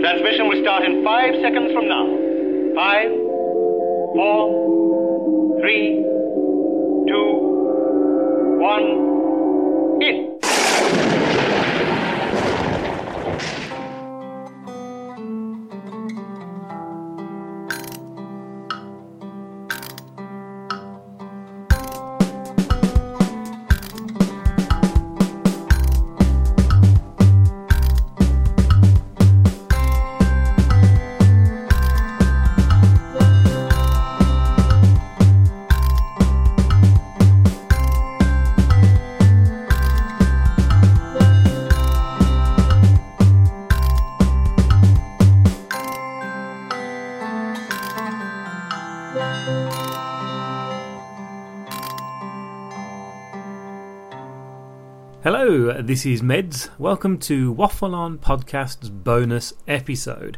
Transmission will start in five seconds from now. Five, four, three, two, one, in. This is Meds. Welcome to Waffle On Podcast's bonus episode.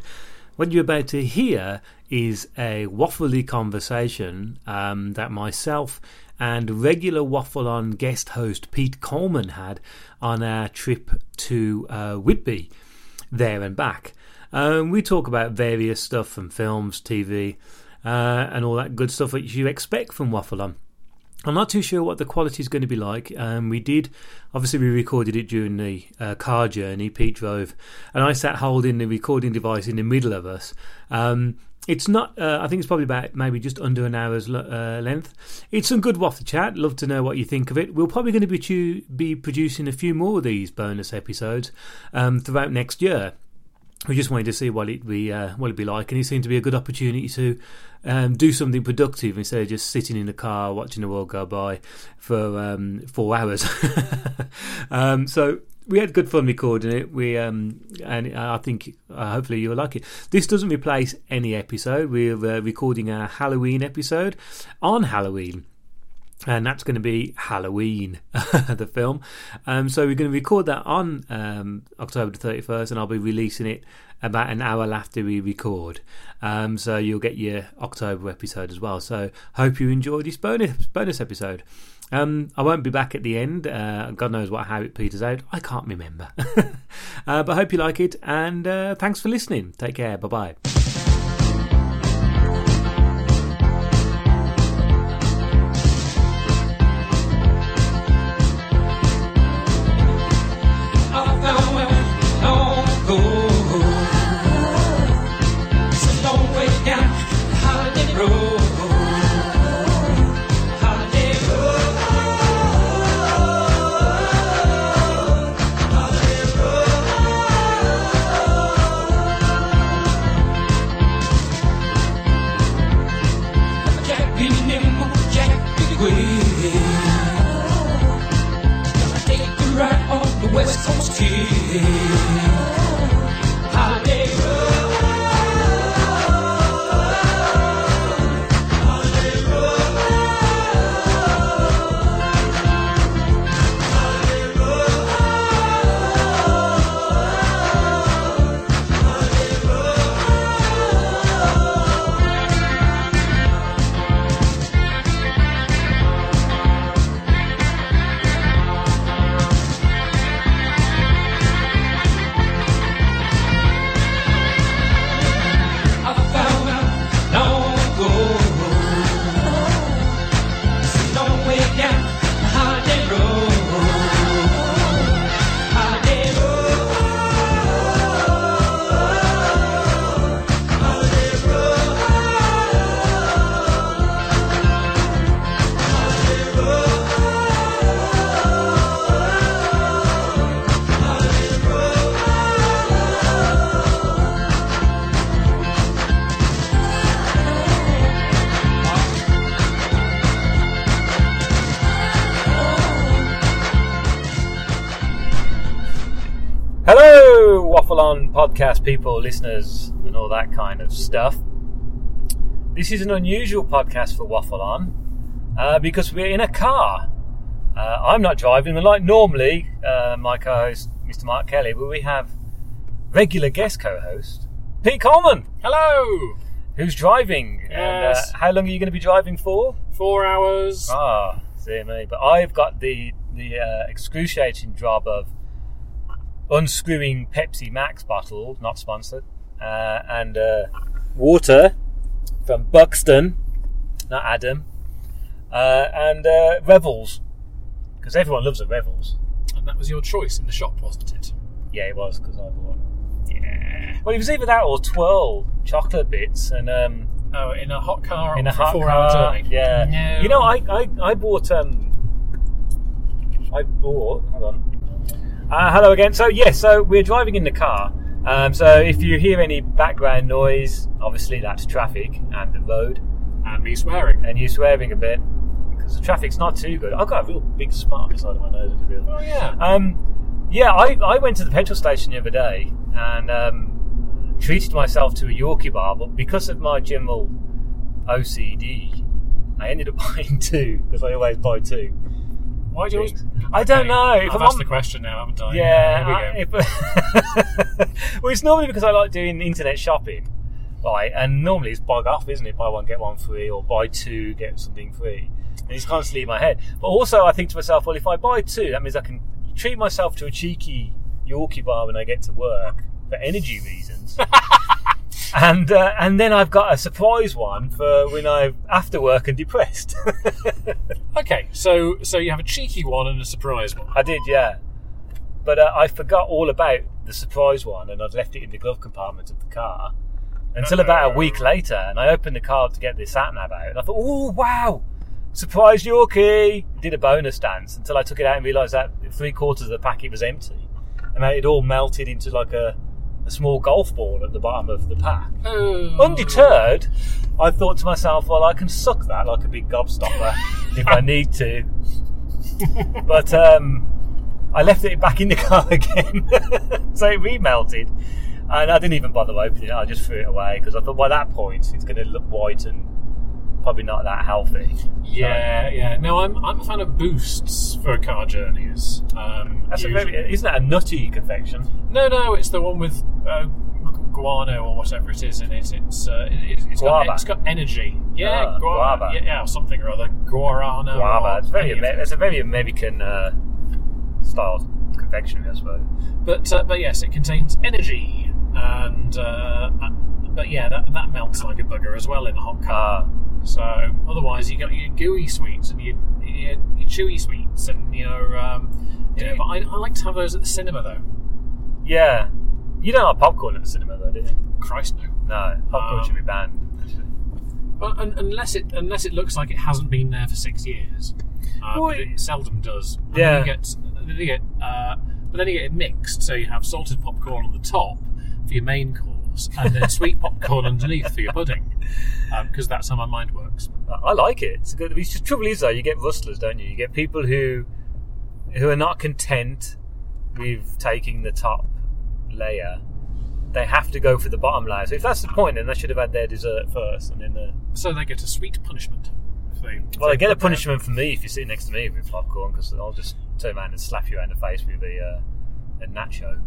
What you're about to hear is a waffly conversation um, that myself and regular Waffle On guest host Pete Coleman had on our trip to uh, Whitby, there and back. Um, we talk about various stuff from films, TV, uh, and all that good stuff that you expect from Waffle On. I'm not too sure what the quality is going to be like. Um, we did, obviously, we recorded it during the uh, car journey. Pete drove, and I sat holding the recording device in the middle of us. Um, it's not. Uh, I think it's probably about maybe just under an hour's uh, length. It's some good waffle chat. Love to know what you think of it. We're probably going to be be producing a few more of these bonus episodes um, throughout next year we just wanted to see what it be uh, what it'd be like, and it seemed to be a good opportunity to um, do something productive instead of just sitting in the car watching the world go by for um, four hours. um, so we had good fun recording it. We um, and I think uh, hopefully you'll like it. This doesn't replace any episode. We're uh, recording a Halloween episode on Halloween and that's going to be Halloween, the film. Um, so we're going to record that on um, October the 31st, and I'll be releasing it about an hour after we record. Um, so you'll get your October episode as well. So hope you enjoyed this bonus bonus episode. Um, I won't be back at the end. Uh, God knows what how it peters out. I can't remember. uh, but hope you like it, and uh, thanks for listening. Take care. Bye bye. West Coast kid. Podcast people, listeners, and all that kind of stuff. This is an unusual podcast for Waffle On uh, because we're in a car. Uh, I'm not driving, and like normally, uh, my co host, Mr. Mark Kelly, but we have regular guest co host, Pete Coleman, Hello! who's driving. And uh, Yes. how long are you going to be driving for? Four hours. Ah, see me. But I've got the the uh, excruciating job of unscrewing Pepsi Max bottle, not sponsored, uh, and uh, water from Buxton, not Adam, uh, and uh, Revels, because everyone loves a Revels. And that was your choice in the shop, wasn't it? Yeah, it was because I bought. Yeah. Well, it was either that or twirl chocolate bits, and um, Oh, in a hot car in a hot four car. hour journey. Yeah. No. You know, I, I, I bought um I bought hold on. Uh, hello again. So yes, so we're driving in the car. Um, so if you hear any background noise, obviously that's traffic and the road, and me swearing. and you swearing a bit because the traffic's not too good. I've got a real big smart beside of my nose. Oh yeah. um, yeah, I, I went to the petrol station the other day and um, treated myself to a Yorkie bar, but because of my general OCD, I ended up buying two because I always buy two. Why do you always? I don't know. I've I'm asked the question now, haven't I? Yeah, we go. I- if- well, it's normally because I like doing internet shopping, right? And normally it's bug off, isn't it? Buy one get one free, or buy two get something free. And it's constantly in my head. But also, I think to myself, well, if I buy two, that means I can treat myself to a cheeky Yorkie bar when I get to work for energy reasons. and uh, and then I've got a surprise one for when I'm after work and depressed. Okay, so so you have a cheeky one and a surprise one. I did, yeah. But uh, I forgot all about the surprise one, and I'd left it in the glove compartment of the car until about a week later. And I opened the car to get the sat nav out, and I thought, "Oh wow, surprise Yorkie!" Did a bonus dance until I took it out and realised that three quarters of the packet was empty, and that it all melted into like a, a small golf ball at the bottom of the pack. Oh. Undeterred, I thought to myself, well, I can suck that like a big gobstopper if I need to. But um, I left it back in the car again, so it remelted. And I didn't even bother opening it, I just threw it away because I thought by that point it's going to look white and probably not that healthy. Yeah, yeah. No, I'm I'm a fan of boosts for car journeys. Um, That's a very, isn't that a nutty confection? No, no, it's the one with uh, guano or whatever it is in it. It's uh, it, it's Guava. got it's got energy. Yeah, Ah, guava. guava. Yeah, yeah, or something or other. Guarana. Guava. It's very, Amer- it. it's a very American uh, style confectionery, I suppose. But uh, but yes, it contains energy, and uh, uh, but yeah, that, that melts like a bugger as well in a hot car. So otherwise, you got your gooey sweets and your, your, your chewy sweets, and your um, you know. But I, I like to have those at the cinema though. Yeah. You don't have popcorn at the cinema, though, do you? Christ no. No, popcorn Um, should be banned. actually. Well, un- unless it unless it looks like it hasn't been there for six years, uh, Well, but it seldom does. And Yeah. Then you get, then you get, uh, but then you get it mixed, so you have salted popcorn on the top for your main course, and then sweet popcorn underneath for your pudding, because that's how my mind works. I like it. It's good. The trouble is though, you get rustlers, don't you? You get people who who are not content with taking the top layer. They have to go for the bottom layer. So if that's the point, then they should have had their dessert first, and then the So they get a sweet punishment. They, well, they get a punishment from me if you're sitting next to me with popcorn, because I'll just turn around and slap you around the face with a uh, a nacho.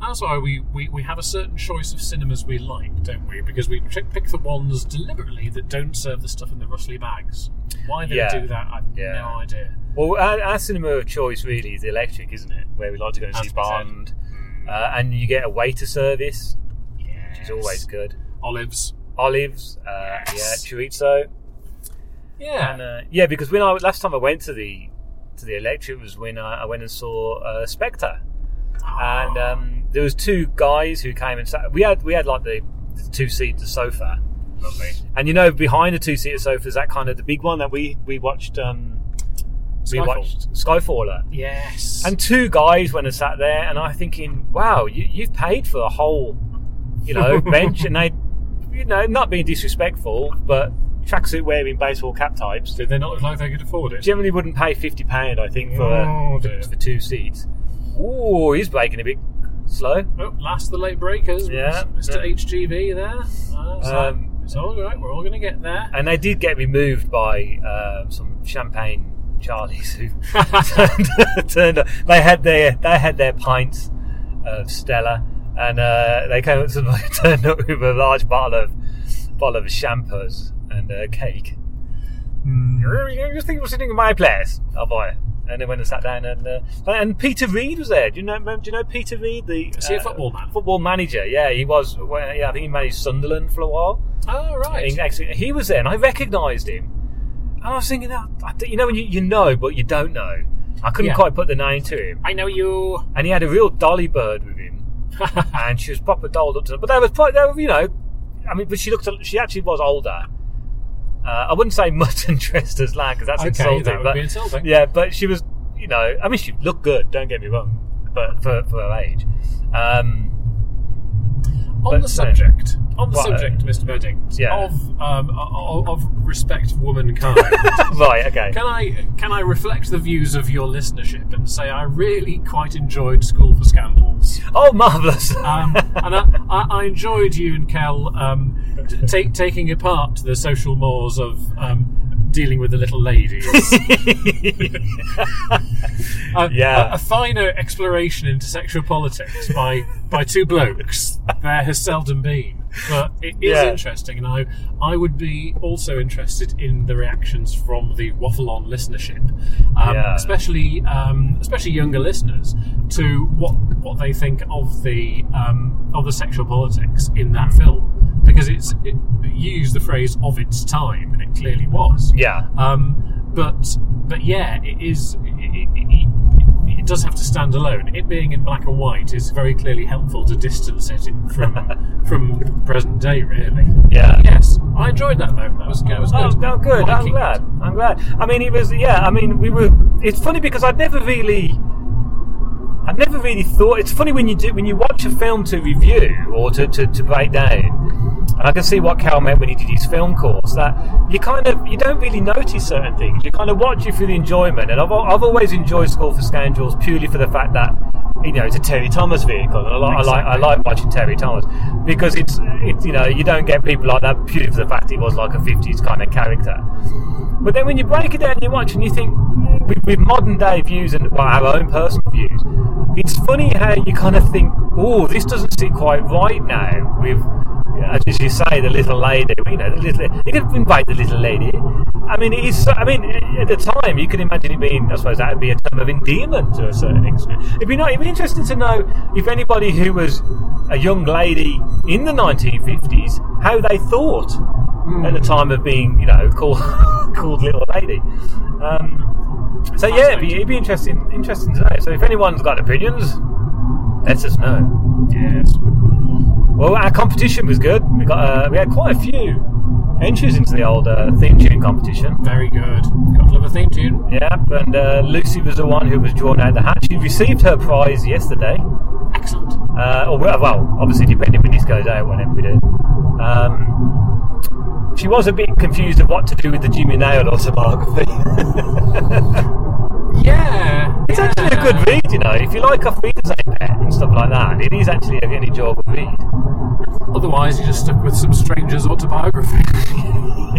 That's why we, we, we have a certain choice of cinemas we like, don't we? Because we pick pick the ones deliberately that don't serve the stuff in the rustly bags. Why they Yeah. do that, I've Yeah. no idea. Well, our, our cinema of choice really is the electric, isn't it? Where we like to go and Has see to be said. Bond, uh, and you get a waiter service, Yes. which is always good. Olives. Olives, uh, yeah, chorizo. Yeah. And uh, yeah, because when I last time I went to the to the electric was when I, I went and saw uh, Spectre, and um, there was two guys who came and sat. We had we had like the, the two seater sofa, Lovely. and you know behind the two seater sofa is that kind of the big one that we we watched. Um, we Skyfall. watched Skyfaller. Yes. And two guys went and sat there, and I'm thinking, wow, you, you've paid for a whole, you know, bench, and they, you know, not being disrespectful, but tracksuit wearing baseball cap types did they not look like they could afford it? generally wouldn't pay fifty pound, I think, for Oh, dear. for two seats. Ooh, he's breaking a bit slow. Oh, last the late breakers. Yeah. Mr. Yeah. HGV there. Uh, Um, it's all right. We're all going to get there. And they did get removed by uh, some champagne Charlies who turned, turned up. They had their they had their pints of Stella, and uh, they came up to me, turned up with a large bottle of bottle of shampoos and uh, cake. Hmm. You just think you're sitting in my place? Buy it. And then went and sat down and uh, and Peter Reid was there. Do you know? Do you know Peter Reid, the Is he a uh, football man? football manager? Yeah, he was. Well, yeah, I think he managed Sunderland for a while. Oh, right. He, actually, he was there, and I recognised him. And I was thinking, oh, I you know, when you, you know, but you don't know. I couldn't Yeah. quite put the name to him. I know you. And he had a real dolly bird with him, and she was proper dolled up to them. But they was, pro- they were, you know, I mean, but she looked, she actually was older. Uh, I wouldn't say mutton dressed as lamb because that's Okay, insulting. that would but be insulting. Yeah, but she was, you know, I mean, she looked good. Don't get me wrong, but for, for her age. Um, on But, the subject, on the uh, subject, Mr. Beddings, yeah. of um, of, of respect for womankind. right, okay. Can I can I reflect the views of your listenership and say I really quite enjoyed School for Scoundrels, Oh, marvellous. um, and I, I, I enjoyed you and Kel um, t- taking apart the social mores of um, dealing with the little ladies. A- Yeah. a, a finer exploration into sexual politics by by two blokes there has seldom been, but it is Yeah. interesting, and I I would be also interested in the reactions from the waffle on listenership, um, Yeah. especially um, especially younger listeners, to what what they think of the um, of the sexual politics in that film, because it's it, used the phrase of its time, and it clearly was. yeah. Um, but but yeah, it is. It, it, it, does have to stand alone. It being in black and white is very clearly helpful to distance it from from present day. Really. Yeah. Yes, I enjoyed that though. That was, good. that was Oh, good. no, good. I'm glad. it. I'm glad. I mean, it was. Yeah. I mean, we were. It's funny because I'd never really. I'd never really thought. It's funny when you do when you watch a film to review or to, to, to break down. And I can see what Cal meant when he did his film course. That you kind of you don't really notice certain things. You kind of watch it for the enjoyment. And I've, I've always enjoyed School for Scoundrels purely for the fact that you know it's a Terry Thomas vehicle. And I like I like I like watching Terry Thomas because it's it's you know you don't get people like that purely for the fact he was like a 50s kind of character. But then when you break it down and you watch and you think, with, with modern day views and well, our own personal views, it's funny how you kind of think, oh, this doesn't sit quite right now with, as you say, the little lady. You know, the little, you can invite the little lady. I mean, is. I mean, at the time, you could imagine it being. I suppose that would be a term of endearment to a certain extent. It'd be not. It'd be interesting to know if anybody who was a young lady in the 1950s, how they thought at the time of being, you know, called called little lady. Um, so yeah, it'd be, it'd be interesting interesting to know. So if anyone's got opinions, let us know. Yes. Well, our competition was good. We got uh, we had quite a few entries into the old uh, theme tune competition. Very good. To love a theme tune. Yeah, and uh, Lucy was the one who was drawn out the hat. She received her prize yesterday. Excellent. Uh, or well, well, obviously depending when this goes out, whenever we do. Um, she was a bit confused of what to do with the Jimmy Nail autobiography. Yeah. it's actually a good read, you know. If you like Auf Wiedersehen Pet and stuff like that, it is actually a an enjoyable read. Otherwise, you're just stuck with some stranger's autobiography.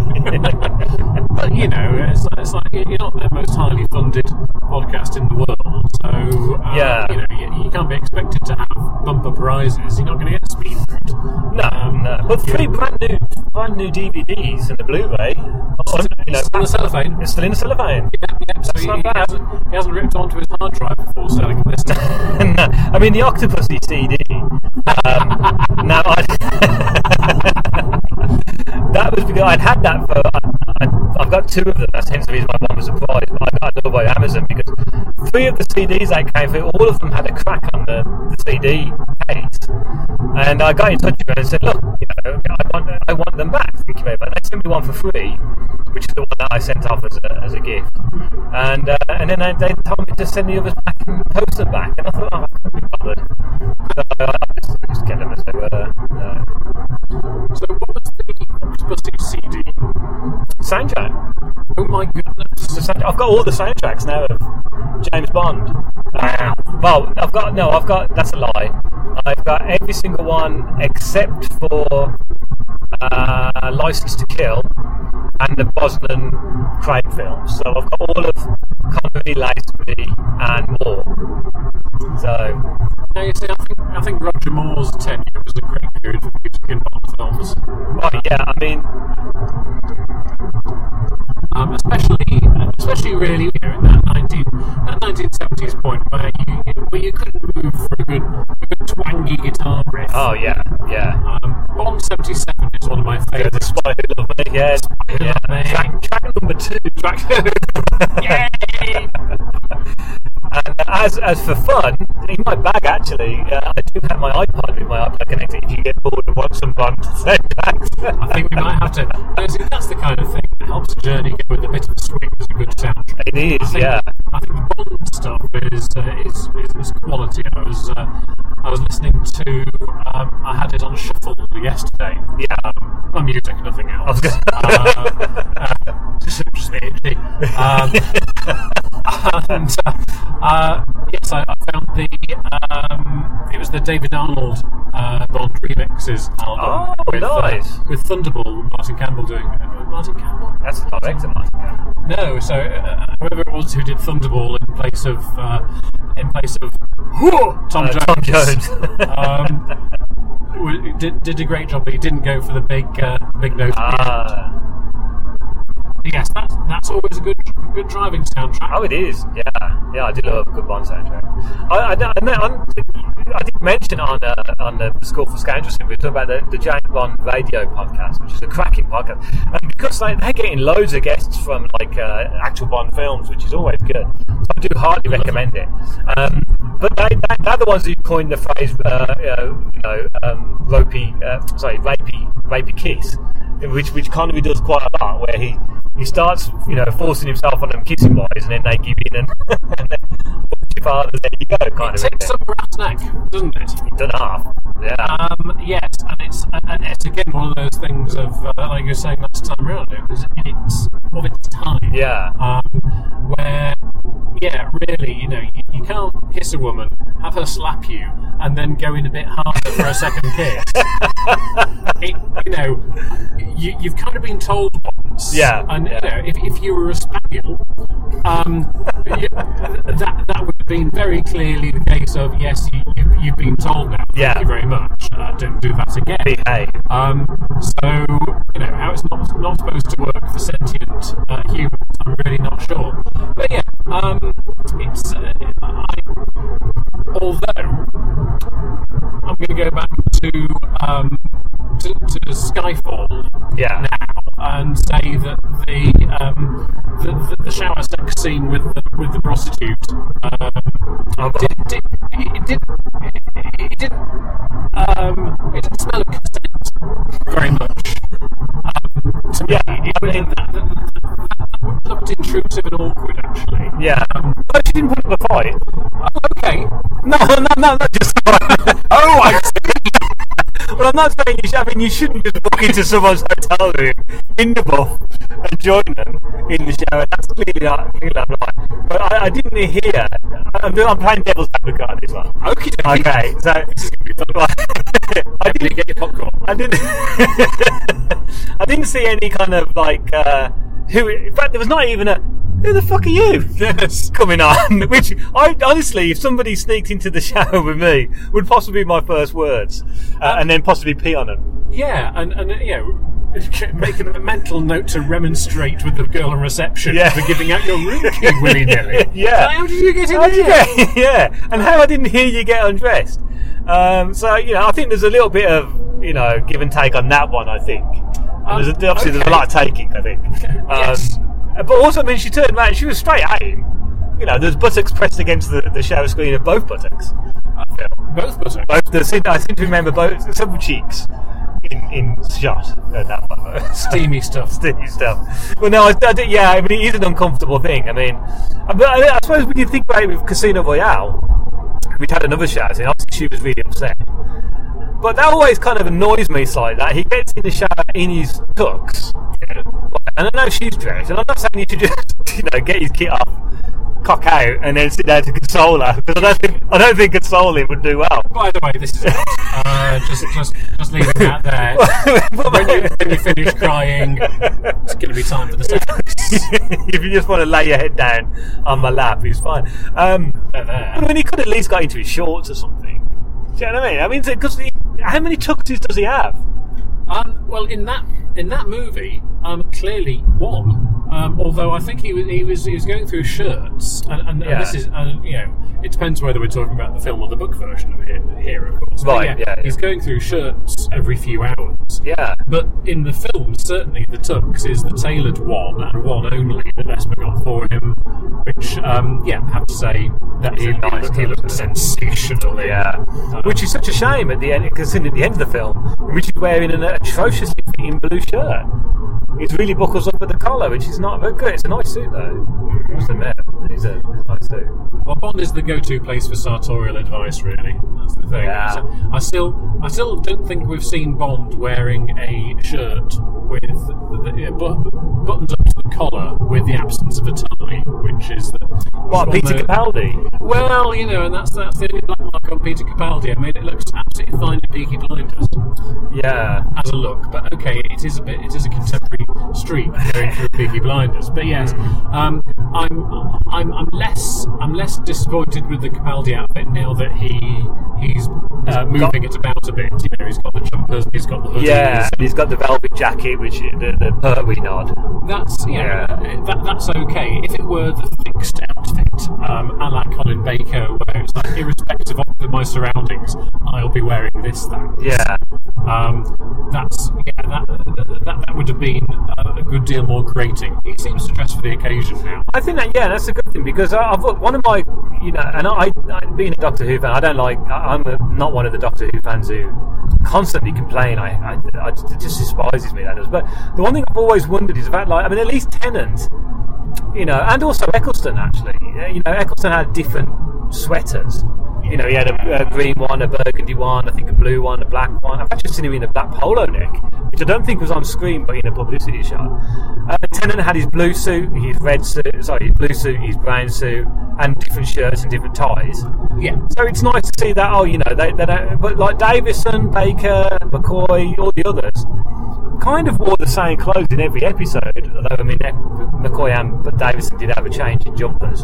but you know, it's, like- it's like you're not the most highly funded podcast in the world, so uh, Yeah. you know you, you can't be expected to have bumper prizes. You're not going to get a speed route. No, Um, no. But three brand new, brand new DVDs and the Blu-ray. oh, you know, Still in the cellophane. It's still in the cellophane. Yeah, yeah, so That's he, not he bad. hasn't, he hasn't ripped onto his hard drive before selling this. no, I mean the Octopussy CD. Um, now I. that was because I'd had that for. I, I've got two of them. That's hence the reason why one was a prize. But I got another by Amazon because three of the CDs that came through, all of them had a crack on the, the CD case. And I got in touch with them and said, "Look, you know, I want, I want them back. Thank you very much." They sent me one for free, which is the one that I sent off as a, as a gift. And uh, and then they, they told me to send the others back and post them back. And I thought, oh, I can't be bothered. So I, I just, just get them as they were. Soundtrack. Oh my goodness! Sound- I've got all the soundtracks now of James Bond. Uh, well, I've got no, I've got that's a lie. I've got every single one except for uh, License to Kill and the Brosnan Craig films. So I've got all of Connery, Lazenby, and Moore. So Now you see, I think I think Roger Moore's tenure was a great period for music in Bond films. right, yeah, I mean, um, especially especially really here in that 19 that 1970s point where you where you couldn't move for a good, a good twangy guitar riff. Oh yeah, yeah. Um, Bond 77 is one of my Yeah, favourites. the spy who loved me. Yeah, Who yeah. Loved Me. Track, track number two. Track Yay! And as as for fun, in my bag actually, uh, I do have my iPod with my iPod connected. If you get bored and want some fun soundtracks, I think we might have to. That's, that's the kind of thing that helps a journey go with a bit of a swing as a good soundtrack. It is, I think, Yeah. I think stuff is, uh, is, is quality. I was uh, I was listening to um, I had it on shuffle yesterday. Yeah. Um, my music, nothing else. I gonna- uh, just, just me, um, and uh, uh, yes, I, I found the um, it was the David Arnold uh, Bond remixes album Oh, with, nice. with Thunderball, Martin Campbell doing Martin Campbell. That's the director, Martin. No, so uh, whoever it was who did Thunderball in place of uh, in place of Tom Uh, Jones, Tom Jones. um, did, did a great job, but he didn't go for the big uh, big note. at. Ah, yes, that's that's always a good good driving soundtrack. oh, it is. Yeah, yeah. I do love a good Bond soundtrack. I, I, I, I did mention on uh, on the School for Scoundrels we were talking about the, the James Bond radio podcast, which is a cracking podcast, and because like, they're getting loads of guests from like uh, actual Bond films, which is always good. So I do heartily recommend it. Um, but they, they're the ones who coined the phrase, uh, uh, you know, um, ropey, uh, sorry, rapey, rapey kiss, which which Connery does quite a lot, where he he starts, you know, forcing himself on them kissing boys, and then they give in and, and then your father, there you go, kind it of. takes some brass neck, doesn't it? Done half. Yeah. Um, yes, and it's and it's again one of those things of uh, like you were saying last time round. It was it's of its time. yeah. um, where, yeah, really, you know, you, you can't kiss a woman, have her slap you, and then go in a bit harder for a second kiss. it, you know, you, you've kind of been told once. Yeah, And, yeah. you know, if, if you were a spaniel, um, that, that would have been very clearly the case of, yes, you, you, you've been told now. Yeah. Thank you very much. Uh, don't do that again. Behave. Um, so, you know, how it's not, not supposed to work for sentient uh, humans, I'm really not sure. But yeah, um, it's. Uh, I, although, I'm going to go back to, um, to, to Skyfall Yeah. now and say that the, um, the, the, the shower sex scene with the, with the prostitute um, Oh, did, did, it, did, it, didn't um, it didn't smell of consent very much. Um, to Yeah, it, I mean- that, that, that looked intrusive and awkward. Actually, Yeah. but she didn't put up a fight. oh, okay. No, no, no, not just. oh, I see. well, I'm not saying you should. I mean, you shouldn't just walk into someone's hotel room in the buff and join them in the shower. That's clearly not, clearly not right. But I, I didn't hear. I'm, I'm playing devil's advocate on this one. Okay. Okay, so This is going to be fun. I Did didn't get your popcorn? I didn't. I didn't see any kind of like uh, who. In fact, there was not even a. Who the fuck are you? Yes. Coming on, which I honestly, if somebody sneaked into the shower with me, would possibly be my first words, uh, and then possibly pee on them. Yeah, and, and uh, you know, make a mental note to remonstrate with the girl in reception Yeah. for giving out your room key willy nilly. Yeah. How did you get in How did get? yeah, and how I didn't hear you get undressed. Um, so you know, I think there's a little bit of you know give and take on that one. I think. And there's a, Um, obviously there's a lot of taking. I think. Um, Yes. But also, I mean, she turned around. She was straight at him. You know, there's buttocks pressed against the, the shower screen of both buttocks. I feel. Both buttocks. Both. The, I seem to remember both several cheeks in in shot at that one. Steamy stuff. Steamy stuff. Well, no, I, I did- yeah, I mean, it is an uncomfortable thing. I mean, I, but I, I suppose when you think about it with Casino Royale, we'd had another shower scene. Obviously, she was really upset. But that always kind of annoys me slightly. That he gets in the shower in his tux, and I know she's dressed, and I'm not saying you should just, you know, get his kit off, cock out, and then sit there to console her because I don't think I don't think consoling would do well. By the way, this is. Uh, just, just, just leaving that there. when, you, when you finish crying, it's going to be time for the sex. if you just want to lay your head down on my lap, he's fine. Um, There, there. I mean, he could at least got into his shorts or something. Do you know what I mean? I mean, because how many tuxes does he have? Um, well, in that in that movie, um, clearly one. Um, although I think he was he was he was going through shirts, and, and, Yeah. and this is and, you know it depends whether we're talking about the film or the book version of it here, of course. But Right, yeah, yeah. He's going through shirts every few hours. Yeah. But in the film, certainly the tux is the tailored one and one only that Vesper got for him, which, um, yeah, I have to say that he, nice he, looked, he looked sensational. Yeah, Um, which is such a shame at the end because at the end of the film, Richard's wearing an atrociously fitting blue shirt. It really buckles up at the collar, which is not very good. It's a nice suit though. I must admit, it's a, it's a nice suit. Well, Bond is the go-to place for sartorial advice, really. That's the thing. Yeah. So I still, I still don't think we've seen Bond wearing a shirt with the, the, uh, bu- buttons up to the collar with the absence of a tie, which is the What, Peter the- Capaldi? Well, you know, and that's that's the only black mark on Peter Capaldi. I mean, it looks absolutely fine in Peaky Blinders Yeah. as a look, but okay, it is a bit, it is a contemporary street going through Peaky Blinders. But yes, um, I'm, I'm, I'm less, I'm less disappointed with the Capaldi outfit now that he, he's uh, moving it about a bit. You know, he's got the jumpers, he's got the hoodies. Yeah, and he's got the velvet jacket, which the, the Pertwee nod. That's yeah, Yeah. That, that's okay. If it were the fixed outfit, um, a la Colin Baker, where it's like irrespective of my surroundings, I'll be wearing this thing. Yeah, Um, that's yeah, that, that that would have been a, a good deal more grating. He seems to dress for the occasion now. I think that yeah, that's a good thing because I- I've one of my you know, and I, I being a Doctor Who fan, I don't like. I- I'm a, not one of the Doctor Who fans who constantly complain. I, I, I it just despises me that does. But the one thing I've always wondered is about like I mean, at least Tennant, you know, and also Eccleston actually. uh, You know, Eccleston had different sweaters. You know, he had a, a green one, a burgundy one, I think a blue one, a black one. I've actually seen him in a black polo neck, which I don't think was on screen, but in a publicity shot. Uh, Tennant had his blue suit, his red suit, sorry, his blue suit, his brown suit, and different shirts and different ties. Yeah, So it's nice to see that. Oh, you know, they, they don't. But like Davison, Baker, McCoy, all the others, kind of wore the same clothes in every episode. Although I mean, McCoy and but Davison did have a change in jumpers.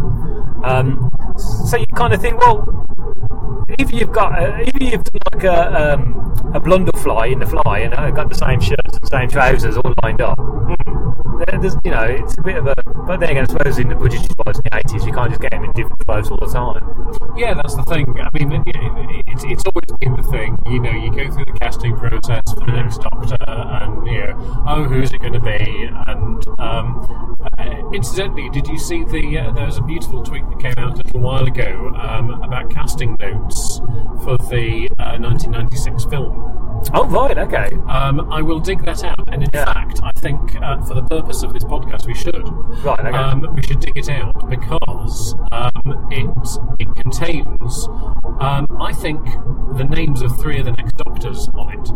Um, so you kind of think, well, if you've got, if you've done like a, um, a blunderfly in the fly and uh, got the same shirts and same trousers all lined up, there's, you know, it's a bit of a. But then again, I suppose in the budgetary boys in the eighties, you can't just get them in different clothes all the time. yeah, that's the thing. I mean, it, it, it's it's always been the thing. You know, you go through the casting process for the next Doctor, and you know, oh, who's it going to be? And um, uh, incidentally, did you see the? Uh, there was a beautiful tweet that came out a little while ago um, about casting notes for the uh, 1996 film. Oh right, okay. Um, I will dig that out, and in Yeah. fact, I think uh, for the purpose of this podcast, we should. Right, okay. Um, we should dig it out because um, it it contains, um, I think, the names of three of the next Doctors on it,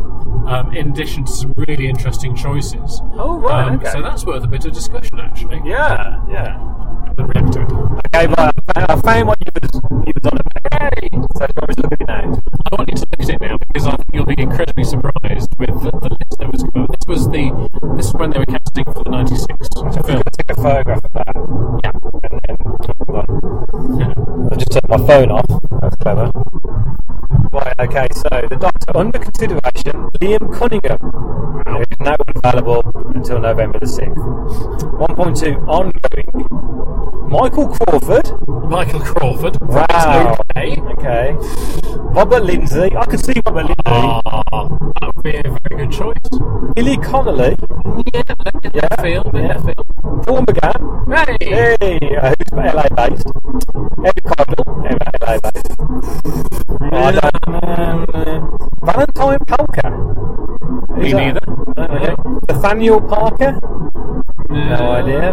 um, in addition to some really interesting choices. Oh, right, Um, okay. So that's worth a bit of discussion, actually. Yeah, yeah. We'll react to it. Okay, right. I found what you was, you was on about. Yay! So you want me to look at? I want you to look at it now because I think you'll be incredibly surprised with the, the list that was given. This was the this is when they were casting for the '96 so film. take a photograph of that. Yeah. And then. Yeah. I've just turned my phone off. That's clever. Right, okay, so the doctor under consideration, Liam Cunningham, is now unavailable until November the 6th. 1.2 ongoing. Michael Crawford. Michael Crawford. Wow. Okay. Okay. Robert Lindsay. I could see Robert Lindsay. Ah, that would be a very good choice. Billy Connolly. Yeah, me Yeah, feel, let me yeah. feel. Paul McGann. Hey! Hey, uh, who's LA based? Ed Cardinal, LA based. I don't know. Valentine Pelka. Me neither. Idea. Nathaniel Parker. No idea.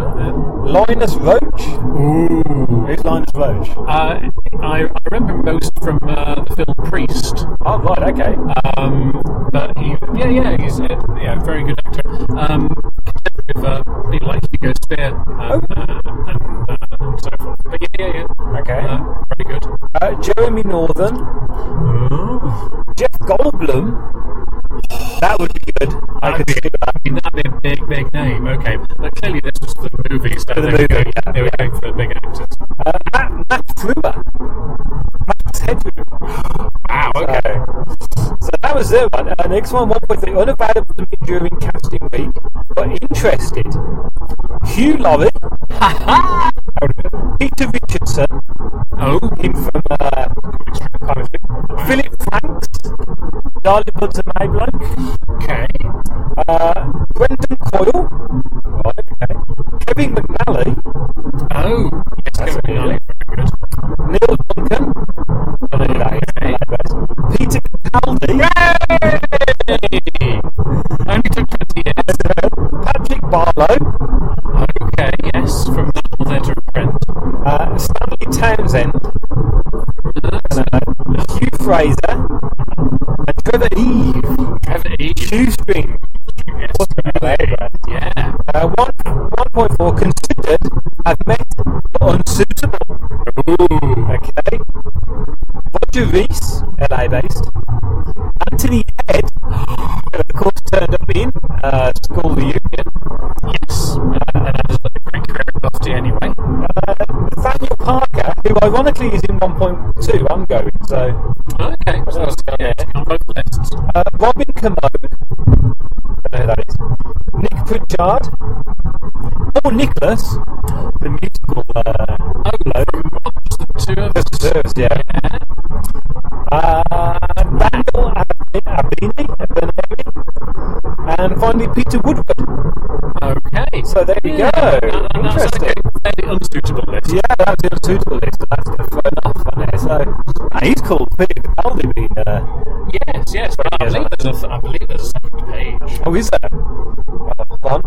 Linus Roach. Ooh. Who's Linus Roach? Uh, I, I remember most from uh, the film Priest. Oh, right, okay. Um, but he, yeah, yeah, he's a yeah, very good actor. Um, with uh, people like Hugo Speer um, uh, and, uh, and so forth. But yeah, yeah, yeah. Okay. Uh, very good. Uh, Jeremy Northam. Jeff Goldblum. That would be good. I could see that. I mean, that'd be a big, big name. Okay, but clearly this was for the movie, so For the they, were movie, going, yeah, they were going for the big actors. Uh, Matt, Matt. Wow. Okay. So, that was the one. Uh, next one, 1.3. Unavailable to me during casting week, but interested. Hugh Laurie, Peter Richardson, Oh, him from uh, Philip Franks, Darlie Buds and Maybloke, okay. uh, Brendan Coyle, right, okay. Kevin McNally, Oh, yes, That's Kevin it, Good. Neil Duncan. Peter Capaldi, Yay! Only took 20 years. Patrick Barlow, Okay, yes, from the Theatre of Brent. uh, Stanley Townsend, uh, Hugh Fraser, and Trevor Eve, Trevor E. Shoestring. 1.2 I'm going, so. Okay. So that's yeah. on both lists. Uh, Robin Commode. I know who that is. Nick Pritchard. Paul Nicholas. The musical. Uh, oh, bloke. From Bob's the two of us. Yeah. yeah. Uh, Daniel Abini. And finally, Peter Woodward. Okay. So there you yeah. go. That, Interesting. That's a fairly unsuitable list. Yeah, that's unsuitable list he's cool. Peter Capaldi. Uh, Yes, yes. But I believe there's a, I believe there's a second page. oh, is there? Uh.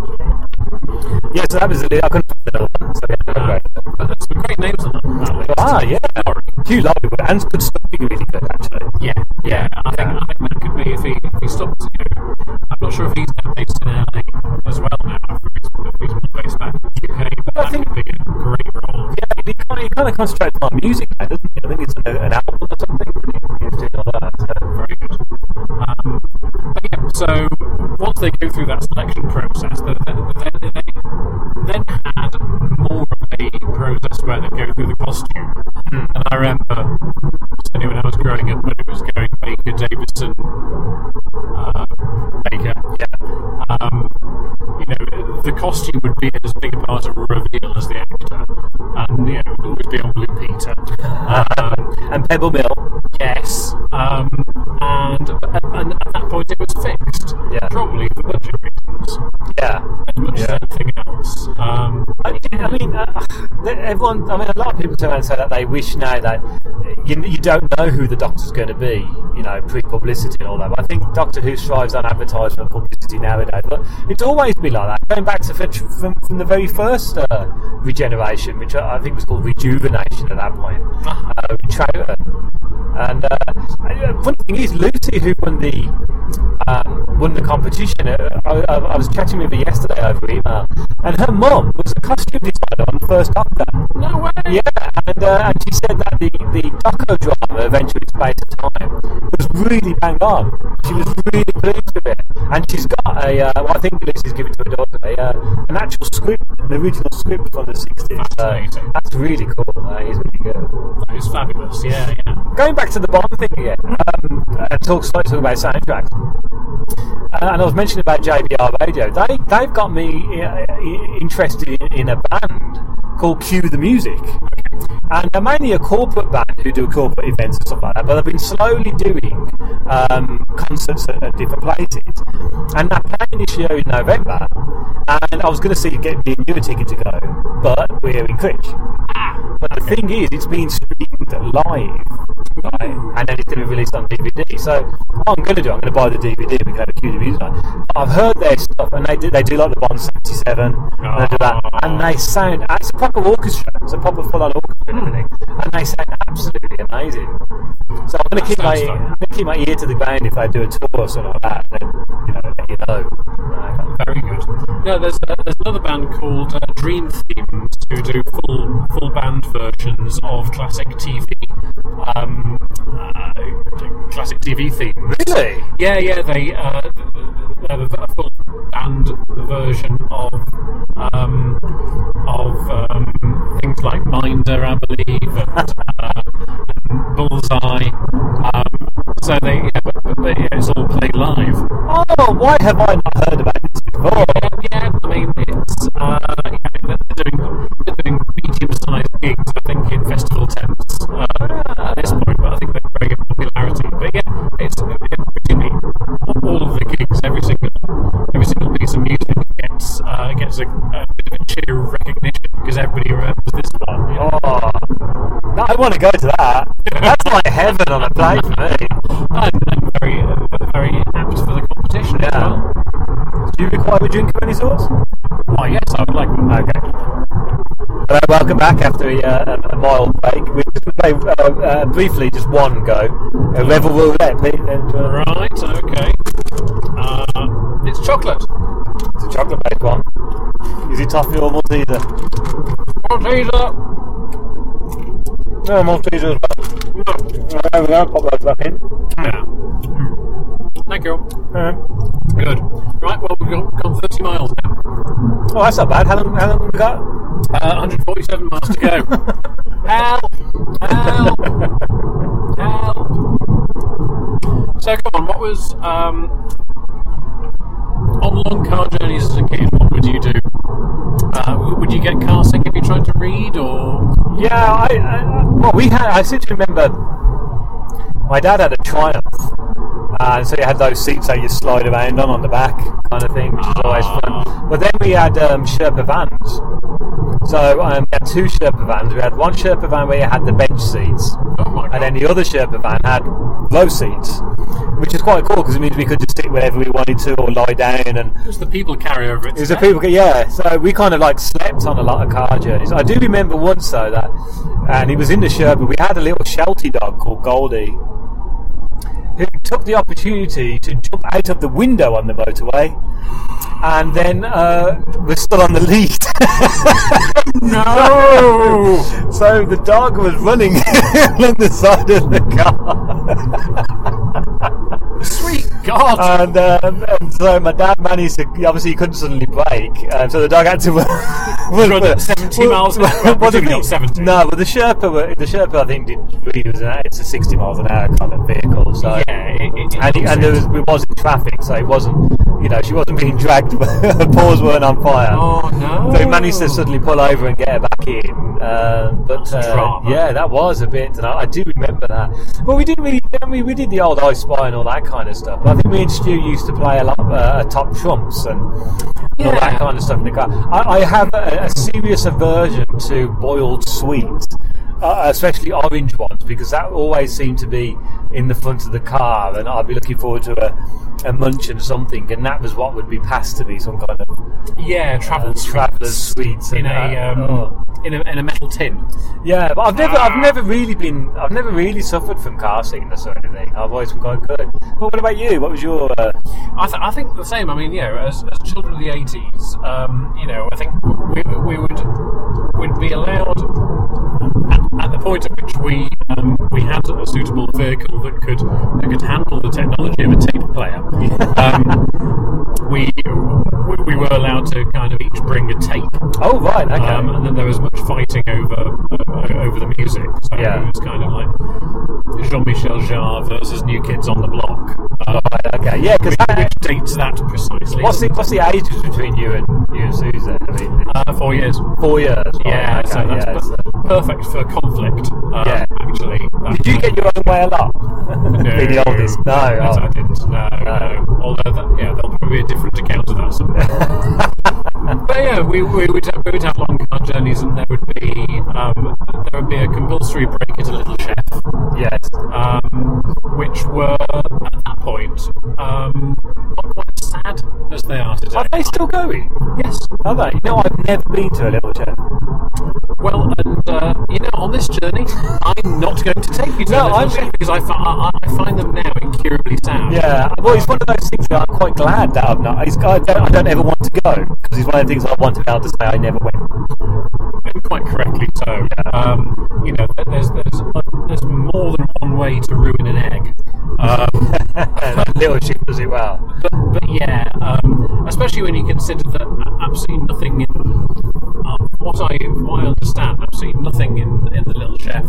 Yeah, so that was the. I couldn't find another one. So yeah, Uh, okay. but there's some great names on that, list. Ah, yeah. Hugh Laurie and could still be really good actually. Yeah, yeah. I think I think that could be if he if he stops. I'm not sure if he's now based in LA as well now. If he's, based back in the UK, but I that think- could be a great role. Yeah, he kind of, he kind of concentrates so once they go through that selection process, they, they, they then had more of a process where they go through the costume. And I remember, certainly when I was growing up, when it was going Baker, Davison, uh, Baker, yeah. Um, you know, the costume would be as big a part of a reveal as the actor, and you know, it would always be on Blue Peter. Um, And Pebble Mill. Yes, um, and, and at that point it was fixed. Yeah. Probably for budget reasons, Yeah. as much Yeah. as anything else. Um, I, I mean, uh, everyone. I mean, a lot of people turn around and say that they wish now that you, you don't know who the Doctor's going to be. You know, pre-publicity and all that. But I think Doctor Who strives on advertisement publicity nowadays. But it's always been like that. Going back to from from the very first uh, regeneration, which I I think was called rejuvenation at that point. Uh, Troughton. And uh, uh, funny thing is, Lucy, who won the um, won the competition, uh, I, I, I was chatting with her yesterday over email, and her mum was a costume designer on the first Doctor. no way. Yeah, and, uh, and she said that the, the doco drama, Eventually Space of Time, was really bang on. She was really pleased with it. And she's got a, uh, well, I think Lucy's given to her daughter, a, uh, an actual script, an original script from the 60s. Fascinating. So that's really cool. That is really good. That is fabulous. Yeah, yeah. Going back to the Bond thing again, um, and talk slightly talk about soundtracks. Uh, and I was mentioning about JBR Radio. They they've got me uh, interested in, in a band called Cue the Music, and they're mainly a corporate band who do corporate events and stuff like that. But they've been slowly doing um, concerts at, at different places, and they're playing this year in November. And I was going to see get me and you a ticket to go, but we're in Critch. But the thing is, it's being streamed live, And then it's going to be released on DVD. So what I'm going to do, I'm going to buy the DVD and we can have a cue the music on. I've heard their stuff, and they do they do like the Bond 77, and they do that, and they sound. It's a proper orchestra. It's a proper full-on orchestra and everything, and they sound absolutely amazing. So I'm going to keep my. I'm going to keep my ear to the ground if they do a tour or something like that. Then you know, let you know. Very good. No, there's uh, there's another band called uh, Dream Themes who do full full band versions of classic TV, um, uh, classic TV themes. Really? Yeah, yeah, they uh, they have a, a full band version of um, of um, things like Minder, I believe, and, uh, and Bullseye. Um, so they, yeah, but, but, yeah, it's all played live. Oh, why have I not heard about this before? Yeah, I mean, it's uh, yeah, they're doing medium-sized gigs, I think, in festival tents uh, at this point. But I think they're very good popularity. But yeah, it's presumably all of the gigs, every single every single piece of music gets uh, gets a, a bit of a cheer of recognition because everybody remembers this one. you know. Oh, I want to go to that. That's like heaven on a plate for me. And, and very uh, very apt for the competition as Yeah. well. Do you require a drink of any sort? Oh yes, I would like one. Okay. Hello, welcome back after a, uh, a mild break. We just play uh, uh, briefly just one go. A Revel Roulette, uh, Right, okay. Uh, it's chocolate. It's a chocolate based one. Is it toffee or Malteser? Malteser. No, Malteser as well. There we go, pop those back in. Yeah. Thank you. Alright. Good. Right, well, we've gone, gone 30 miles now. Oh, that's not bad. How long, how long have we got? Uh, 147 miles to go. Help! Help! Help! So, come on, what was. Um, on long car journeys as a kid, what would you do? Uh, would you get car sick if you tried to read, or. Yeah, I, I well, we had. I seem to remember my dad had a Triumph, uh, and so you had those seats that you slide around on on the back, kind of thing, which is always fun. But then we had um, Sherpa vans. So um, we had two Sherpa vans. We had one Sherpa van where you had the bench seats, Oh and then the other Sherpa van had low seats, which is quite cool because it means we could just sit wherever we wanted to or lie down and It was the people carrier of it. it was a people, yeah. So we kind of like slept on a lot of car journeys. I do remember once though that, and he was in the Sherpa. We had a little Sheltie dog called Goldie, who took the opportunity to jump out of the window on the motorway, and then uh, was still on the lead. No! so the dog was running along the side of the car. Sweet God! And, um, and so my dad managed to obviously he couldn't suddenly brake, um, so the dog had to Run at 70 miles an hour. Well, the not 70. No, but the Sherpa, were- the Sherpa, I think did really was an, it's a sixty miles an hour kind of vehicle. So yeah, it, it, and, he, and there was, it was in traffic, so it wasn't, you know, she wasn't being dragged. her paws weren't on fire. Oh no! So he managed to suddenly pull over and get her back in. Uh, but uh, yeah, that was a bit. And I, I do remember that. But we didn't really. I mean, we did the old I Spy and all that kind of stuff. I think me and Stu used to play a lot of uh, top trumps and, and all that kind of stuff in the car. I, I have a, a serious aversion to boiled sweets. Uh, especially orange ones because that always seemed to be in the front of the car and I'd be looking forward to a, a munch and something and that was what would be passed to me some kind of yeah, travel uh, traveller's sweets in a uh, um, oh. in a in a metal tin. Yeah, but I've never, I've never really been, I've never really suffered from car sickness or anything. I've always been quite good. Well, what about you? What was your? Uh, I, th- I think the same. I mean, yeah, as, as children of the eighties, um, you know, I think we, we would would be allowed at, the point at which we um, we had a suitable vehicle that could that could handle the technology of a tape player. Um, we, we we were allowed to kind of each bring a tape. oh, right, okay. Um, and then there was much fighting over uh, over the music. So Yeah. it was kind of like Jean-Michel Jarre versus New Kids on the Block. Uh, right, okay, yeah, because which, which dates that precisely. what's the what's the ages between you and you and Susan? I mean, uh, four years? four years. right, Yeah, okay, so that's yeah, perfect for conflict. Uh, Yeah. actually. Did you get your own way a lot? no, the oldest, no. oh. I didn't. No, no. Although, that, yeah, there'll probably be a different account of that somewhere. but yeah, we, we would have, we would have long car journeys, and there would be um, there would be a compulsory break at a little chef. Yes. um, which were at that point um, not quite as sad as they are today. Are they still going? Yes. Are they? No, I've never been to a little chef. Well, and uh, you know, on this journey, I'm not going to take you to No, a little chef because I, I, I find them now incurably sad. Yeah, well, it's one of those things that I'm quite glad that I've not. I, don't, I don't ever want to go because it's one of the things I want to be able to say I never went. and quite correctly so. Um, you know, there's there's uh, there's more than one way to ruin an egg. Um, little chef does it well. but, but yeah, um, especially when you consider that absolutely nothing in uh, what I what I understand, absolutely nothing in, in the Little Chef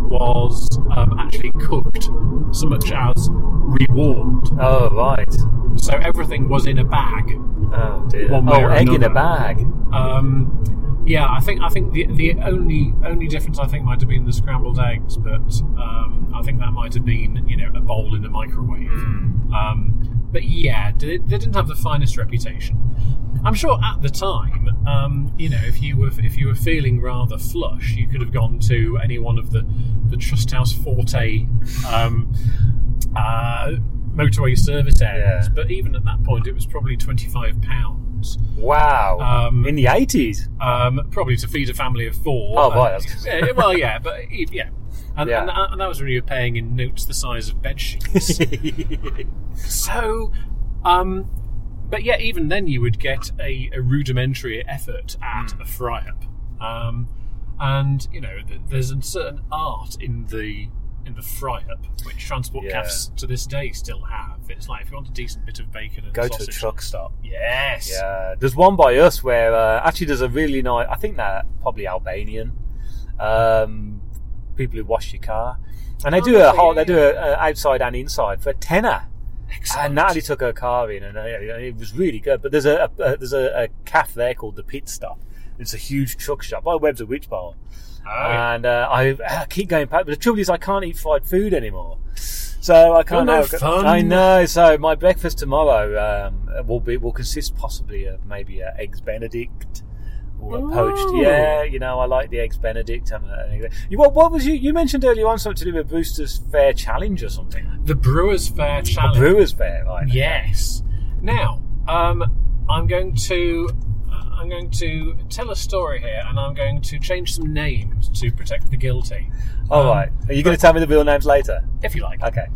was um, actually cooked so much as rewarmed. Oh right. So everything was in a bag. Oh dear. One way oh, or egg in a bag. Um, yeah, I think I think the the only only difference I think might have been the scrambled eggs, but um, I think that might have been you know a bowl in the microwave. Um, but yeah, they, they didn't have the finest reputation. I'm sure at the time, um, you know, if you were if you were feeling rather flush, you could have gone to any one of the the Trust House Forte um, uh, motorway service areas. Yeah. But even at that point, it was probably twenty five pounds. Wow. Um, in the eighties. Um, probably to feed a family of four. Oh, Uh, that's- eh, well, yeah, but yeah. And, Yeah. And, that, and that was when you were paying in notes the size of bed sheets. so, um, but yeah, even then you would get a, a rudimentary effort at Hmm. a fry up. Um, and you know, th- there's a certain art in the in the fry up, which transport Yeah. cafes to this day still have. It's like if you want a decent bit of bacon and Go to a truck stop. Yes. Yeah, there's one by us where uh, actually there's a really nice. I think they're probably Albanian um, people who wash your car, and they Oh, do a whole. yeah, They do a, a outside and inside for a tenner. Excellent. And Natalie took her car in, and uh, it was really good. But there's a, a, there's a, a cafe there called the Pit Stop. It's a huge truck shop by Webb's of Wychbold, Oh, and uh, I, I keep going back. But the trouble is, I can't eat fried food anymore. So I can't. no have- fun. I know. So my breakfast tomorrow um, will be will consist possibly of maybe a eggs Benedict or a poached. Yeah, you know I like the eggs Benedict. I'm a, you, what, what was you? You mentioned earlier on something to do with Brewster's Fair Challenge or something. The Brewers Fayre Challenge. Brewers Fayre, right? Yes. Now, um, I'm going to I'm going to tell a story here, and I'm going to change some names to protect the guilty, All Um, right. Are you going to tell me the real names later? if you like. Okay.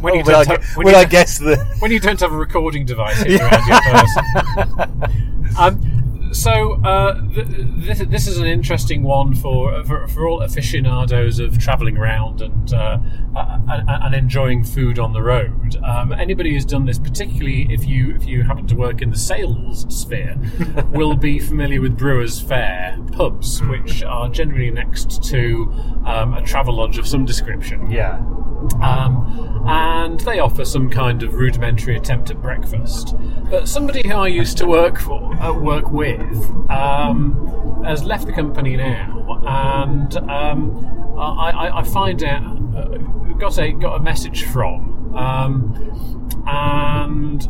When you I, don't gu- have- when you I guess the? When you don't have a recording device hidden around your person. Um, so uh, th- this, this is an interesting one for, for for all aficionados of travelling around and, uh, and and enjoying food on the road. Um, anybody who's done this, particularly if you if you happen to work in the sales sphere, will be familiar with Brewers Fayre pubs, which are generally next to um, a travel lodge of some description Yeah. Um, and they offer some kind of rudimentary attempt at breakfast. But somebody who I used to work for, uh, work with, um, has left the company now, and um, I, I, find out uh, got a got a message from, um, and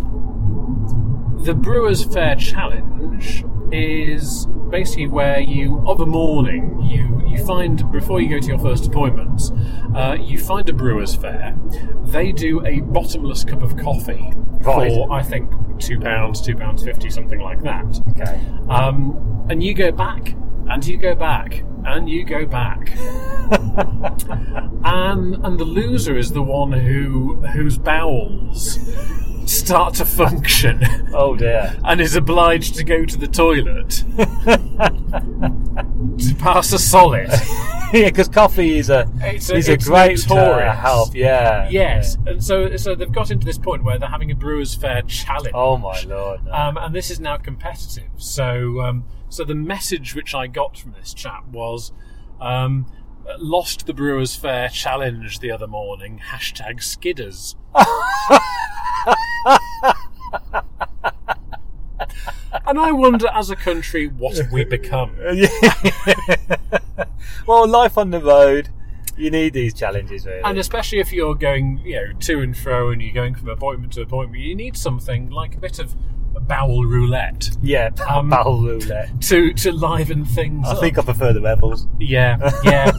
the Brewers Fayre Challenge is basically where you, of a morning, you you find before you go to your first appointment, uh, you find a Brewers Fayre. They do a bottomless cup of coffee Right. for I think two pounds, two pounds fifty, something like that. Okay. Um, and you go back, and you go back, and you go back. and and the loser is the one who whose bowels start to function Oh dear. and is obliged to go to the toilet to pass a solid. yeah, because coffee is a It's a- is a great uh, notorious. help. Yeah. Yes, and so so they've got into this point where they're having a Brewers Fayre challenge. Oh my lord. no. Um, and this is now competitive. So, um, so the message which I got from this chap was, um, lost the Brewers Fayre challenge the other morning. Hashtag Skidders. and I wonder, as a country, what have we become? well, life on the road, you need these challenges, really. And especially if you're going, you know, to and fro, and you're going from appointment to appointment, you need something like a bit of bowel roulette yeah, um, bowel roulette. to to liven things I up. think I prefer the Revels. Yeah, yeah.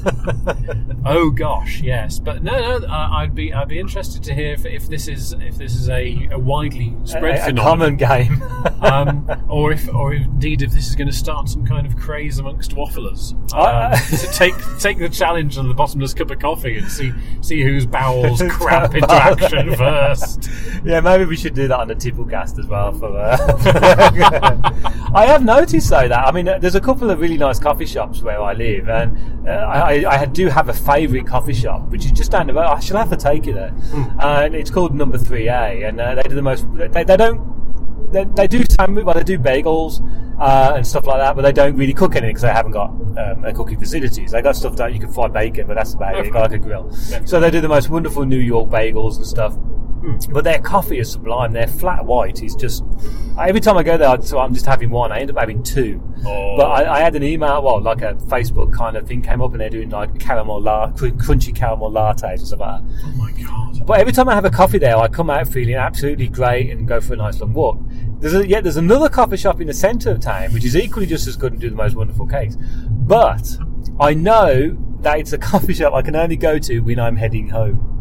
oh gosh, yes. But no, no. I- I'd be I'd be interested to hear if, if this is if this is a, a widely spread a, a phenomenon, common game. um, or if or indeed if this is going to start some kind of craze amongst wafflers. Um, to take take the challenge on the bottomless cup of coffee and see see whose bowels crap into action first. yeah, maybe we should do that on the Tipplecast as well. For uh, I have noticed though that I mean, uh, there's a couple of really nice coffee shops where I live, and uh, I, I do have a favourite coffee shop which is just down the road. I shall have to take you there, and it's called Number Three A, and uh, they do the most. They, they don't. They, they do sandwich, well, they do bagels, uh, and stuff like that. But they don't really cook anything because they haven't got um, a cooking facilities. They got stuff that you can fry bacon, but that's about it. They got like a grill. So they do the most wonderful New York bagels and stuff. Hmm. But their coffee is sublime. Their flat white is just. Every time I go there, so I'm just having one. I end up having two. Oh. But I, I had an email, well, like a Facebook kind of thing came up, and they're doing like caramel la- crunchy caramel lattes and stuff like that. Oh my god. But every time I have a coffee there, I come out feeling absolutely great and go for a nice long walk. There's a, yeah, there's another coffee shop in the centre of town which is equally just as good and do the most wonderful cakes. But I know that it's a coffee shop I can only go to when I'm heading home.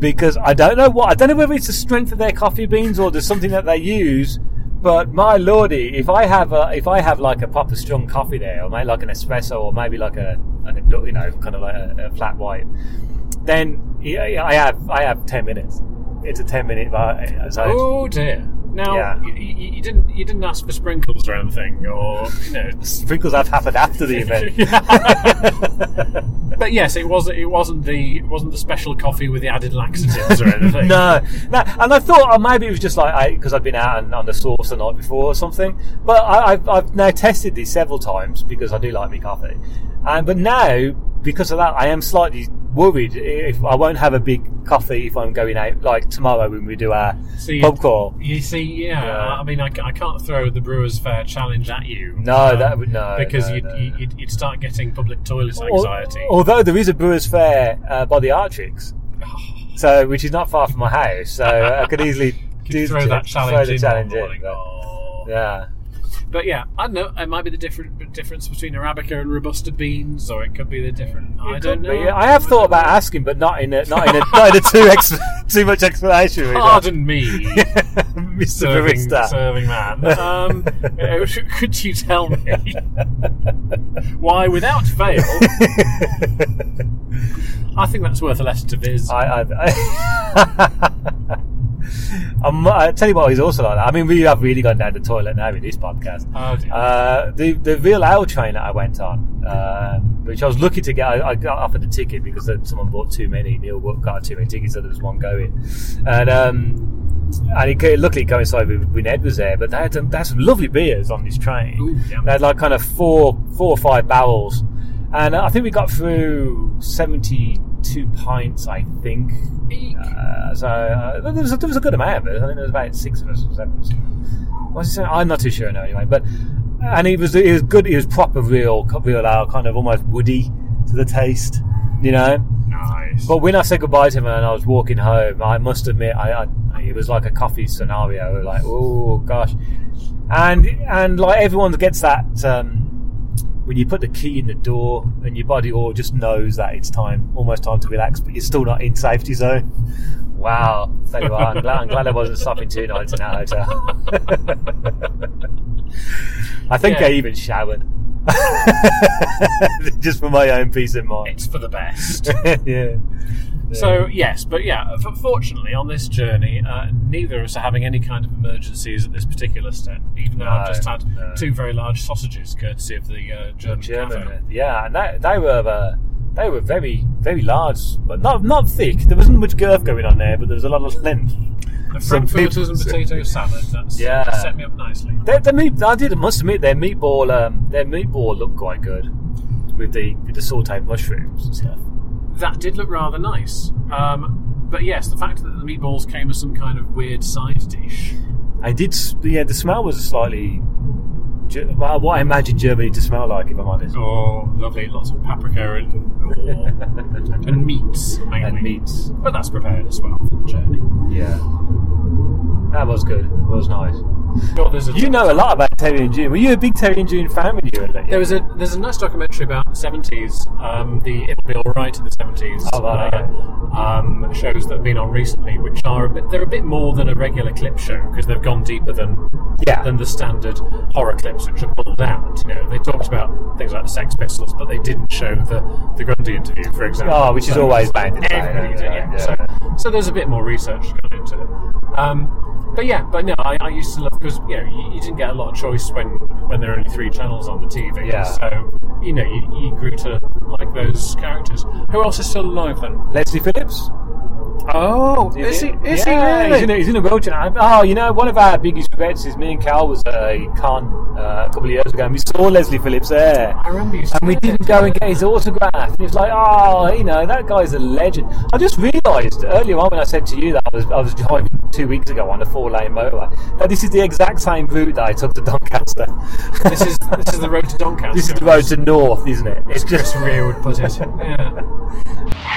Because I don't know what I don't know whether it's the strength of their coffee beans or there's something that they use. But my lordy, if I have a, if I have like a proper strong coffee there, or maybe like an espresso, or maybe like a, a you know kind of like a, a flat white, then I have I have ten minutes. It's a ten minute. uh, So Oh dear. Now Yeah. you, you, you didn't you didn't ask for sprinkles or anything, or you know. sprinkles have happened after the event. But yes, it was it wasn't the it wasn't the special coffee with the added laxatives or anything. no, no, and I thought oh, maybe it was just like because I'd been out and on the sauce the night before or something. But I, I've, I've now tested these several times because I do like my coffee, and but now because of that, I am slightly worried if I won't have a big coffee if I'm going out like tomorrow when we do our See, pub crawl. You see, yeah, Yeah. I mean, I, I can't throw the Brewers Fayre challenge at you. um, No, that would- no, because no, you'd, no. You'd, you'd start getting public toilet Al- anxiety. Although there is a Brewers Fayre uh, by the Artrix, so which is not far from my house, so I could easily Could do throw that throw challenge the in. challenge in, but- Oh. yeah. But yeah, I don't know. It might be the different difference between Arabica and Robusta beans, or it could be the different. I don't know. be. I have thought about asking, but not in a not in a, not in a too ex, too much explanation. really. Pardon me, Mr. serving, Barista. serving man. Um, uh, could you tell me why, without fail, I think that's worth a lesson to Viz. I, I, I, I'm, I tell you what, he's also like that. I mean, we have really gone down the toilet now with this podcast. Oh. Uh, the the real ale train that I went on, uh, which I was lucky to get, I, I got offered the ticket because someone bought too many. Neil bought got too many tickets, so there was one going, and um, and it, luckily it coincided with when Ed was there. But they had, some, they had some lovely beers on this train. Ooh. They had like kind of four four or five barrels, and I think we got through seventy two pints. I think. Uh, so uh, there, was a, there was a good amount of it. I think there was about six of us or seven. What's he saying? I'm not too sure now. Anyway, but and he was he was good. He was proper real real ale, kind of almost woody to the taste, you know. nice. But when I said goodbye to him and I was walking home, I must admit, I, I it was like a coffee scenario. Like, oh gosh, and and like everyone gets that um, when you put the key in the door and your body all just knows that it's time, almost time to relax, but you're still not in safety zone. Wow, tell you what, I'm glad, I'm glad I wasn't stopping two nights in that hotel. I think Yeah. I even showered. Just for my own peace of mind. it's for the best. yeah. So yes, but yeah. Fortunately, on this journey, uh, neither of us are having any kind of emergencies at this particular step. Even though I've just had no. two very large sausages, courtesy of the uh, German, German, cafe. uh, yeah, and they, they were uh, they were very very large, but not not thick. There wasn't much girth going on there, but there was a lot of length. The frankfurters and potato salad. That's Yeah. that set me up nicely. Their, their meat, I did must admit, their meatball um, their meatball looked quite good with the with the sautéed mushrooms and stuff. That did look rather nice. Um, but yes, the fact that the meatballs came as some kind of weird side dish. I did, yeah, the smell was slightly. Well, what I imagine Germany to smell like, if I'm honest. Oh, lovely! Lots of paprika and oh, and meats mainly. and meats. But that's prepared as well for the journey. Yeah, that was good. It was nice. God, there's a You know a lot about Terry and June. Were you a big Terry and June fan when you were little? There was a there's a nice documentary about the seventies, um, the It'll Be All Right in the seventies. Oh, right, okay. um, shows that have been on recently, which are a bit they're a bit more than a regular clip show because they've gone deeper than Yeah. than the standard horror clips which are pulled out. You know, they talked about things like the Sex Pistols, but they didn't show the the Grundy interview, for example. Oh, which is always banned in Everybody did, yeah. yeah, So, so there's a bit more research gone into it. Um, but yeah, but no, I, I used to love because you know you, you didn't get a lot of choice when when there were only three channels on the TV. Yeah. So you know you, you grew to like those characters. Who else is still alive then? Leslie Phillips. Oh, is, he? Is yeah, he He's in, really? a, he's in a wheelchair. Oh, you know, one of our biggest regrets is me and Cal was uh, con uh, a couple of years ago, and we saw Leslie Phillips there. I remember you. and we didn't go and get his autograph. And he was like, "Oh, you know, that guy's a legend." I just realised earlier on when I said to you that I was I was driving two weeks ago on a four-lane motorway that this is the exact same route that I took to Doncaster. This is this is the road to Doncaster. this is the road to North, isn't it? It's Chris just Rea would put it. Yeah.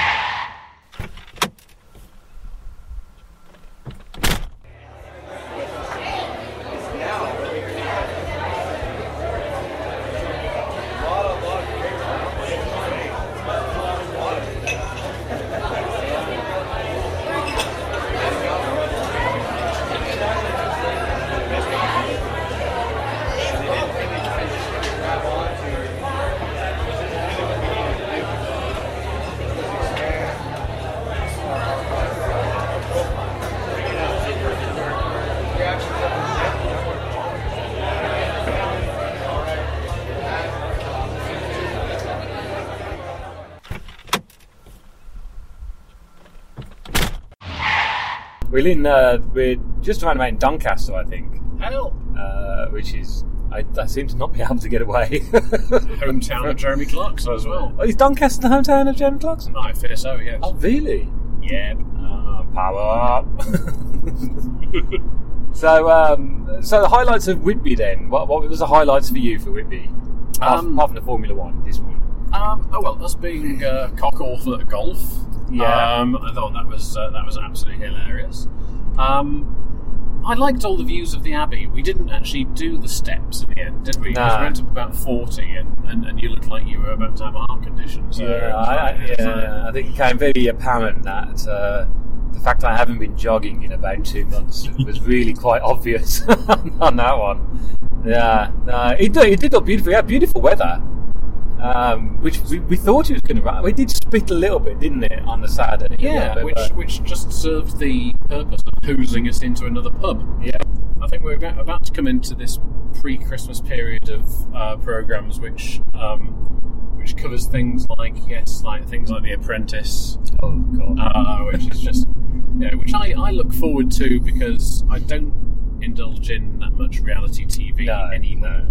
we're in uh, we're just around about in Doncaster, I think, Hell, uh, which is I, I seem to not be able to get away. hometown of Jeremy Clarkson as well. Oh, is Doncaster the hometown of Jeremy Clarkson? I fear so. Yes. Oh, really? Yeah. Oh, power up. so, um, so the highlights of Whitby then. What, what was the highlights for you for Whitby? Apart, Um, apart from the Formula One, this one. Um, oh well, us being uh, cock awful at golf. Yeah. Um, I thought that was uh, that was absolutely hilarious. Um, I liked all the views of the Abbey. We didn't actually do the steps at the end, did we? Because No. we went up about forty, and, and, and you looked like you were about to have a heart condition. So yeah, I, I, yeah, I think it became very apparent that uh, the fact I haven't been jogging in about two months was really quite obvious on that one. Yeah, no, it, did- it did look beautiful. Yeah, beautiful weather, um, which we, we thought it was going to run. We did spit a little bit, didn't it, on the Saturday? Yeah, but, which uh, which just served the purpose of hosing us into another pub. yeah, I think we're about, to come into this pre-Christmas period of uh, programs, which um, which covers things like yes, like things like The Apprentice, oh god, uh, which is just know, which I, I look forward to because I don't indulge in that much reality TV No, anymore.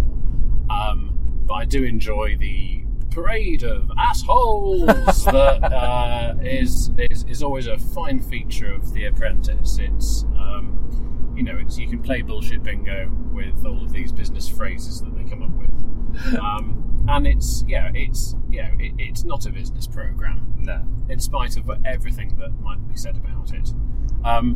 Um, but I do enjoy the parade of assholes that uh, is, is is always a fine feature of The Apprentice. It's um, you know, it's you can play bullshit bingo with all of these business phrases that they come up with. Um, and it's yeah, it's know, it, it's not a business program no, in spite of everything that might be said about it. Um,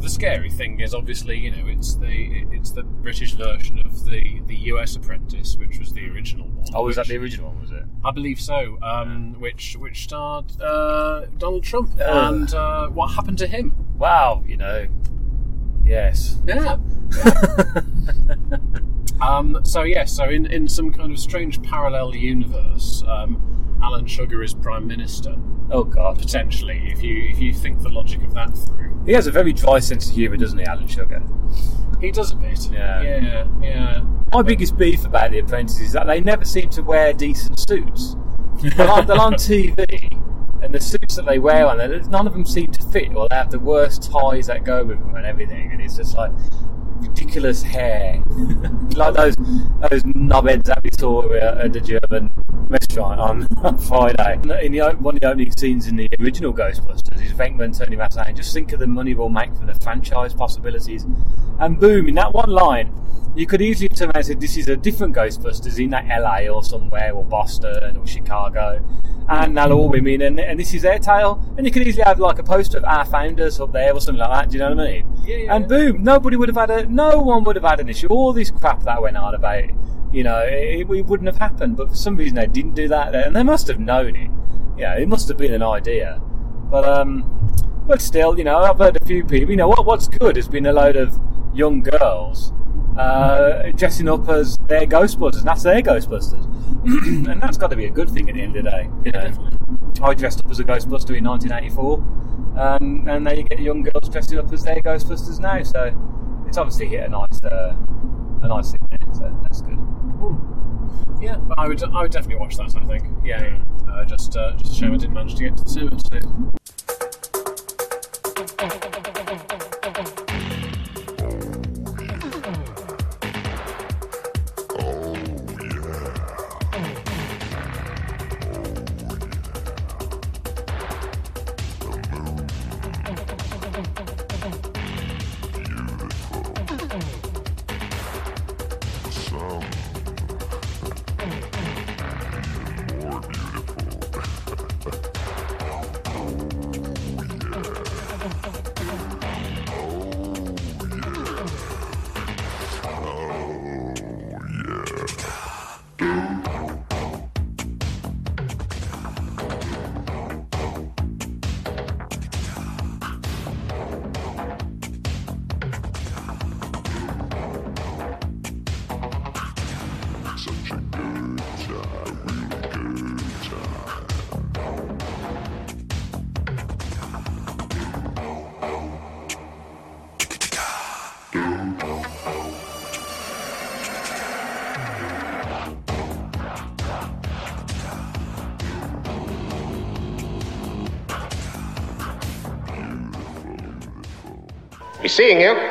the scary thing is obviously, you know, it's the it's the British version of the, the US Apprentice, which was the original one. oh, was that the original one? Was it? I believe so. Um, which which starred uh, Donald Trump Oh. and uh, what happened to him? Wow, you know, yes. Yeah. Um, so yes, so in, in some kind of strange parallel universe, um, Alan Sugar is prime minister Oh god, potentially. If you if you think the logic of that through, he has a very dry sense of humour, doesn't he, Alan Sugar? he does a bit. Yeah. yeah, yeah. My biggest beef about The Apprentice is that they never seem to wear decent suits. They're on, they're on TV, and the suits that they wear on there, none of them seem to fit, or they have the worst ties that go with them and everything, and it's just like ridiculous hair, like those those knobheads that we saw at the German restaurant on, Friday. In the, one of the opening scenes in the original Ghostbusters, is Venkman turning around saying, "Just think of the money we'll make from the franchise possibilities," and boom, in that one line. You could easily turn around and say this is a different Ghostbusters in that LA or somewhere or Boston or Chicago, and they're all women, and, and this is their tale. And you could easily have like a poster of our founders up there or something like that. Do you know what I mean? Yeah, yeah, and boom, nobody would have had a, no one would have had an issue. All this crap that went on about, you know, it, it wouldn't have happened. But for some reason they didn't do that, and they must have known it. Yeah, it must have been an idea. But um, but still, you know, I've heard a few people. You know, what what's good has been a load of young girls uh, dressing up as their Ghostbusters. And that's their Ghostbusters, and that's got to be a good thing at the end of the day. You know, I dressed up as a Ghostbuster in 1984, um, and now you get young girls dressing up as their Ghostbusters now. So it's obviously hit a nice uh, a nice thing there. So that's good. Yeah, but I would I would definitely watch that. I think. Yeah, yeah. Uh, just uh, just a shame I didn't manage to get to the cinema to seeing you.